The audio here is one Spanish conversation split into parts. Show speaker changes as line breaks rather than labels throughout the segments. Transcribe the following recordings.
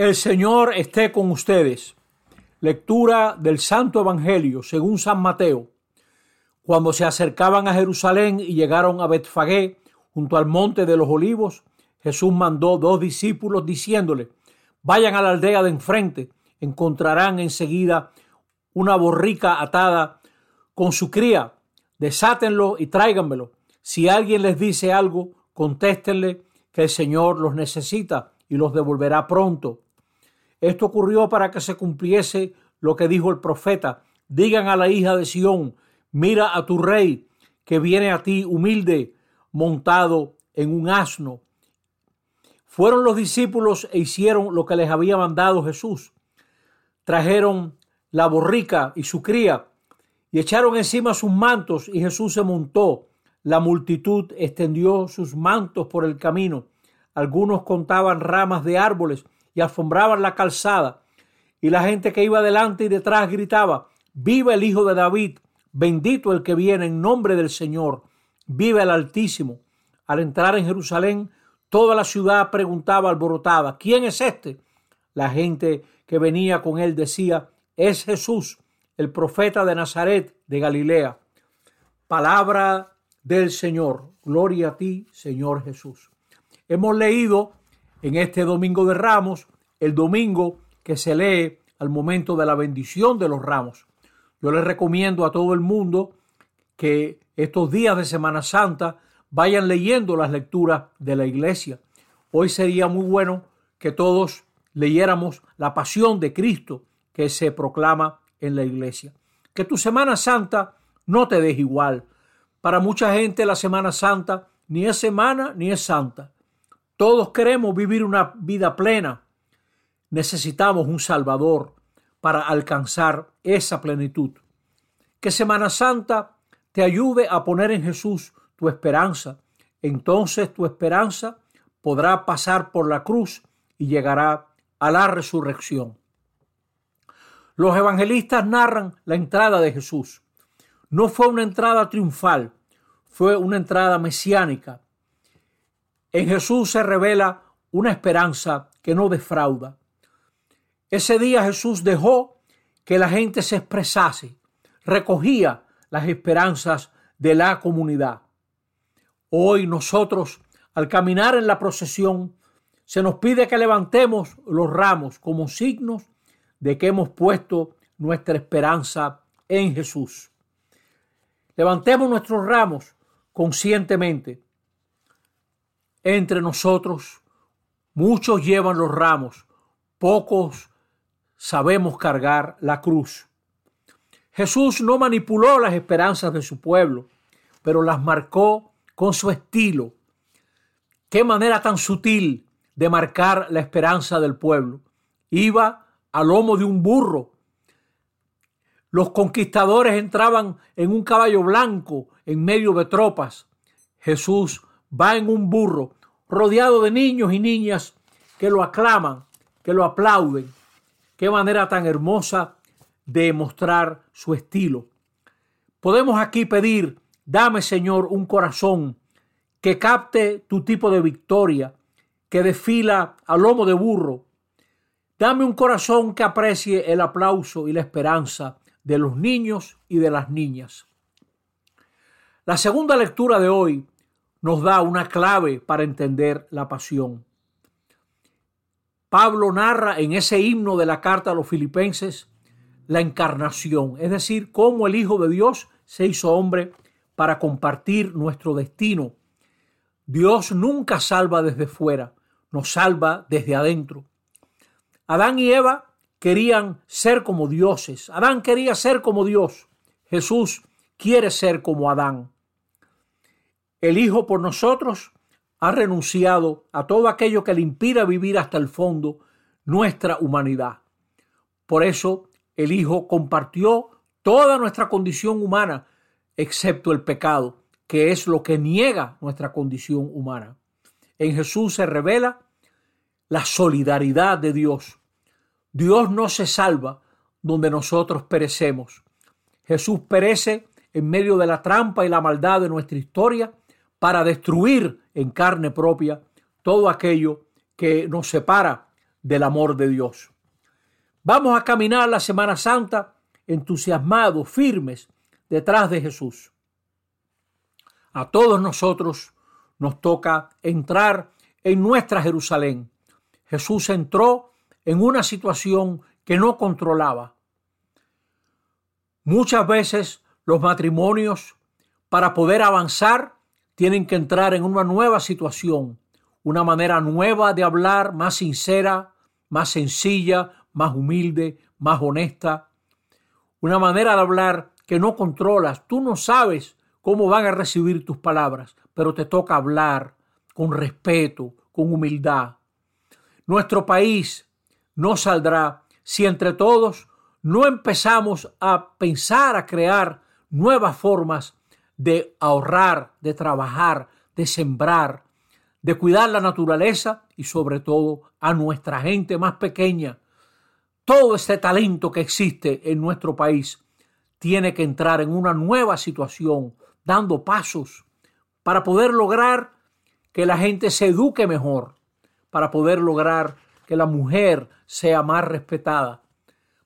El Señor esté con ustedes. Lectura del Santo Evangelio según San Mateo. Cuando se acercaban a Jerusalén y llegaron a Betfagé, junto al monte de los olivos, Jesús mandó dos discípulos diciéndole, vayan a la aldea de enfrente, encontrarán enseguida una borrica atada con su cría, desátenlo y tráiganmelo. Si alguien les dice algo, contéstenle que el Señor los necesita y los devolverá pronto. Esto ocurrió para que se cumpliese lo que dijo el profeta. Digan a la hija de Sión, mira a tu rey que viene a ti humilde, montado en un asno. Fueron los discípulos e hicieron lo que les había mandado Jesús. Trajeron la borrica y su cría y echaron encima sus mantos y Jesús se montó. La multitud extendió sus mantos por el camino. Algunos contaban ramas de árboles y alfombraban la calzada. Y la gente que iba delante y detrás gritaba, viva el Hijo de David, bendito el que viene en nombre del Señor, viva el Altísimo. Al entrar en Jerusalén, toda la ciudad preguntaba alborotada, ¿quién es este? La gente que venía con él decía, es Jesús, el profeta de Nazaret de Galilea. Palabra del Señor. Gloria a ti, Señor Jesús. Hemos leído en este domingo de ramos, el domingo que se lee al momento de la bendición de los ramos. Yo les recomiendo a todo el mundo que estos días de Semana Santa vayan leyendo las lecturas de la iglesia. Hoy sería muy bueno que todos leyéramos la pasión de Cristo que se proclama en la iglesia. Que tu Semana Santa no te deje igual. Para mucha gente la Semana Santa ni es semana ni es santa. Todos queremos vivir una vida plena. Necesitamos un Salvador para alcanzar esa plenitud. Que Semana Santa te ayude a poner en Jesús tu esperanza. Entonces tu esperanza podrá pasar por la cruz y llegará a la resurrección. Los evangelistas narran la entrada de Jesús. No fue una entrada triunfal, fue una entrada mesiánica. En Jesús se revela una esperanza que no defrauda. Ese día Jesús dejó que la gente se expresase, recogía las esperanzas de la comunidad. Hoy nosotros, al caminar en la procesión, se nos pide que levantemos los ramos como signos de que hemos puesto nuestra esperanza en Jesús. Levantemos nuestros ramos conscientemente entre nosotros. Muchos llevan los ramos, pocos sabemos cargar la cruz. Jesús no manipuló las esperanzas de su pueblo, pero las marcó con su estilo. Qué manera tan sutil de marcar la esperanza del pueblo. Iba al lomo de un burro. Los conquistadores entraban en un caballo blanco en medio de tropas. Jesús va en un burro, rodeado de niños y niñas que lo aclaman, que lo aplauden. Qué manera tan hermosa de mostrar su estilo. Podemos aquí pedir, dame Señor un corazón que capte tu tipo de victoria, que desfila a lomo de burro. Dame un corazón que aprecie el aplauso y la esperanza de los niños y de las niñas. La segunda lectura de hoy nos da una clave para entender la pasión. Pablo narra en ese himno de la carta a los filipenses la encarnación, es decir, cómo el Hijo de Dios se hizo hombre para compartir nuestro destino. Dios nunca salva desde fuera, nos salva desde adentro. Adán y Eva querían ser como dioses. Adán quería ser como Dios. Jesús quiere ser como Adán. El Hijo por nosotros ha renunciado a todo aquello que le impida vivir hasta el fondo nuestra humanidad. Por eso el Hijo compartió toda nuestra condición humana, excepto el pecado, que es lo que niega nuestra condición humana. En Jesús se revela la solidaridad de Dios. Dios no se salva donde nosotros perecemos. Jesús perece en medio de la trampa y la maldad de nuestra historia para destruir en carne propia todo aquello que nos separa del amor de Dios. Vamos a caminar la Semana Santa entusiasmados, firmes, detrás de Jesús. A todos nosotros nos toca entrar en nuestra Jerusalén. Jesús entró en una situación que no controlaba. Muchas veces los matrimonios, para poder avanzar, tienen que entrar en una nueva situación, una manera nueva de hablar, más sincera, más sencilla, más humilde, más honesta, una manera de hablar que no controlas. Tú no sabes cómo van a recibir tus palabras, pero te toca hablar con respeto, con humildad. Nuestro país no saldrá si entre todos no empezamos a pensar, a crear nuevas formas de ahorrar, de trabajar, de sembrar, de cuidar la naturaleza y sobre todo a nuestra gente más pequeña. Todo este talento que existe en nuestro país tiene que entrar en una nueva situación, dando pasos para poder lograr que la gente se eduque mejor, para poder lograr que la mujer sea más respetada,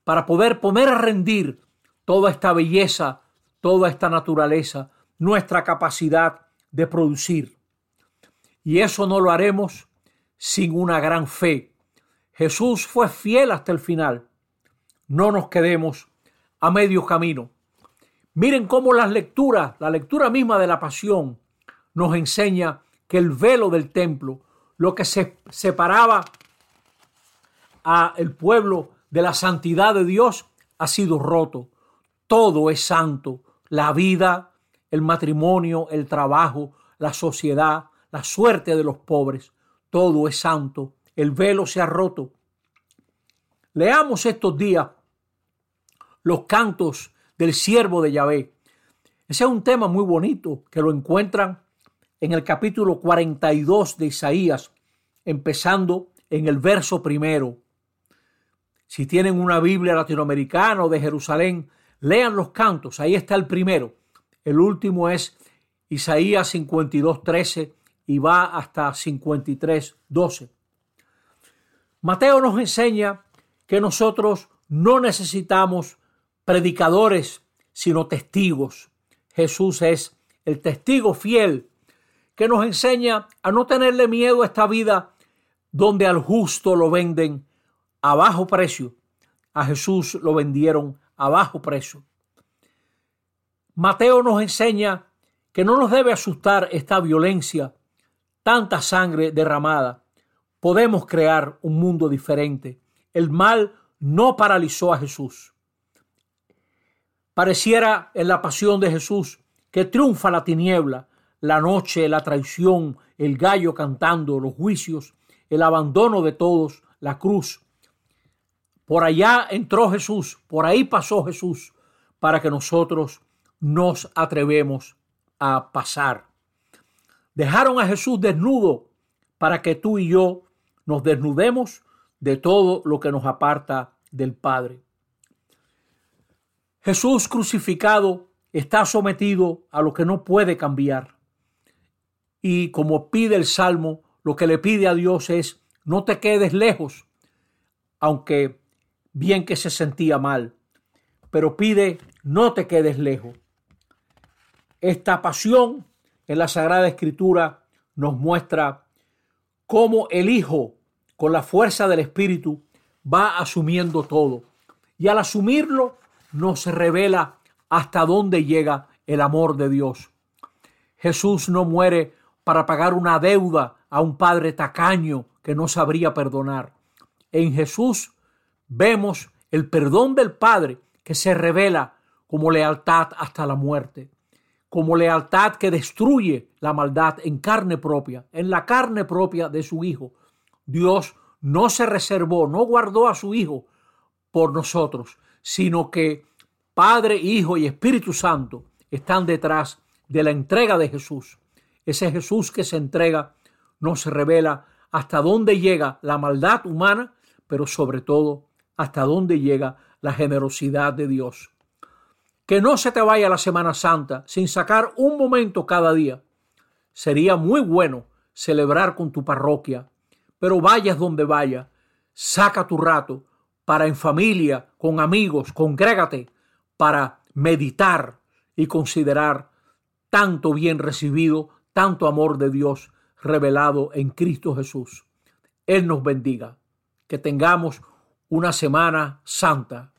para poder poner a rendir toda esta belleza, toda esta naturaleza, nuestra capacidad de producir. Y eso no lo haremos sin una gran fe. Jesús fue fiel hasta el final. No nos quedemos a medio camino. Miren cómo las lecturas, la lectura misma de la pasión, nos enseña que el velo del templo, lo que se separaba a el pueblo de la santidad de Dios, ha sido roto. Todo es santo. La vida, el matrimonio, el trabajo, la sociedad, la suerte de los pobres, todo es santo. El velo se ha roto. Leamos estos días los cantos del siervo de Yahvé. Ese es un tema muy bonito que lo encuentran en el capítulo 42 de Isaías, empezando en el verso primero. Si tienen una Biblia latinoamericana o de Jerusalén, lean los cantos, ahí está el primero. El último es Isaías 52, 13 y va hasta 53, 12. Mateo nos enseña que nosotros no necesitamos predicadores, sino testigos. Jesús es el testigo fiel que nos enseña a no tenerle miedo a esta vida donde al justo lo venden a bajo precio. A Jesús lo vendieron a bajo precio. Mateo nos enseña que no nos debe asustar esta violencia, tanta sangre derramada. Podemos crear un mundo diferente. El mal no paralizó a Jesús. Pareciera en la pasión de Jesús que triunfa la tiniebla, la noche, la traición, el gallo cantando, los juicios, el abandono de todos, la cruz. Por allá entró Jesús, por ahí pasó Jesús, para que nosotros nos atrevemos a pasar. Dejaron a Jesús desnudo para que tú y yo nos desnudemos de todo lo que nos aparta del Padre. Jesús crucificado está sometido a lo que no puede cambiar. Y como pide el Salmo, lo que le pide a Dios es, no te quedes lejos, aunque bien que se sentía mal, pero pide, no te quedes lejos. Esta pasión en la Sagrada Escritura nos muestra cómo el Hijo, con la fuerza del Espíritu, va asumiendo todo. Y al asumirlo, nos revela hasta dónde llega el amor de Dios. Jesús no muere para pagar una deuda a un padre tacaño que no sabría perdonar. En Jesús vemos el perdón del Padre que se revela como lealtad hasta la muerte, como lealtad que destruye la maldad en carne propia, en la carne propia de su Hijo. Dios no se reservó, no guardó a su Hijo por nosotros, sino que Padre, Hijo y Espíritu Santo están detrás de la entrega de Jesús. Ese Jesús que se entrega nos revela hasta dónde llega la maldad humana, pero sobre todo hasta dónde llega la generosidad de Dios. Que no se te vaya la Semana Santa sin sacar un momento cada día. Sería muy bueno celebrar con tu parroquia, pero vayas donde vaya, saca tu rato para en familia, con amigos, congrégate para meditar y considerar tanto bien recibido, tanto amor de Dios revelado en Cristo Jesús. Él nos bendiga. Que tengamos una semana santa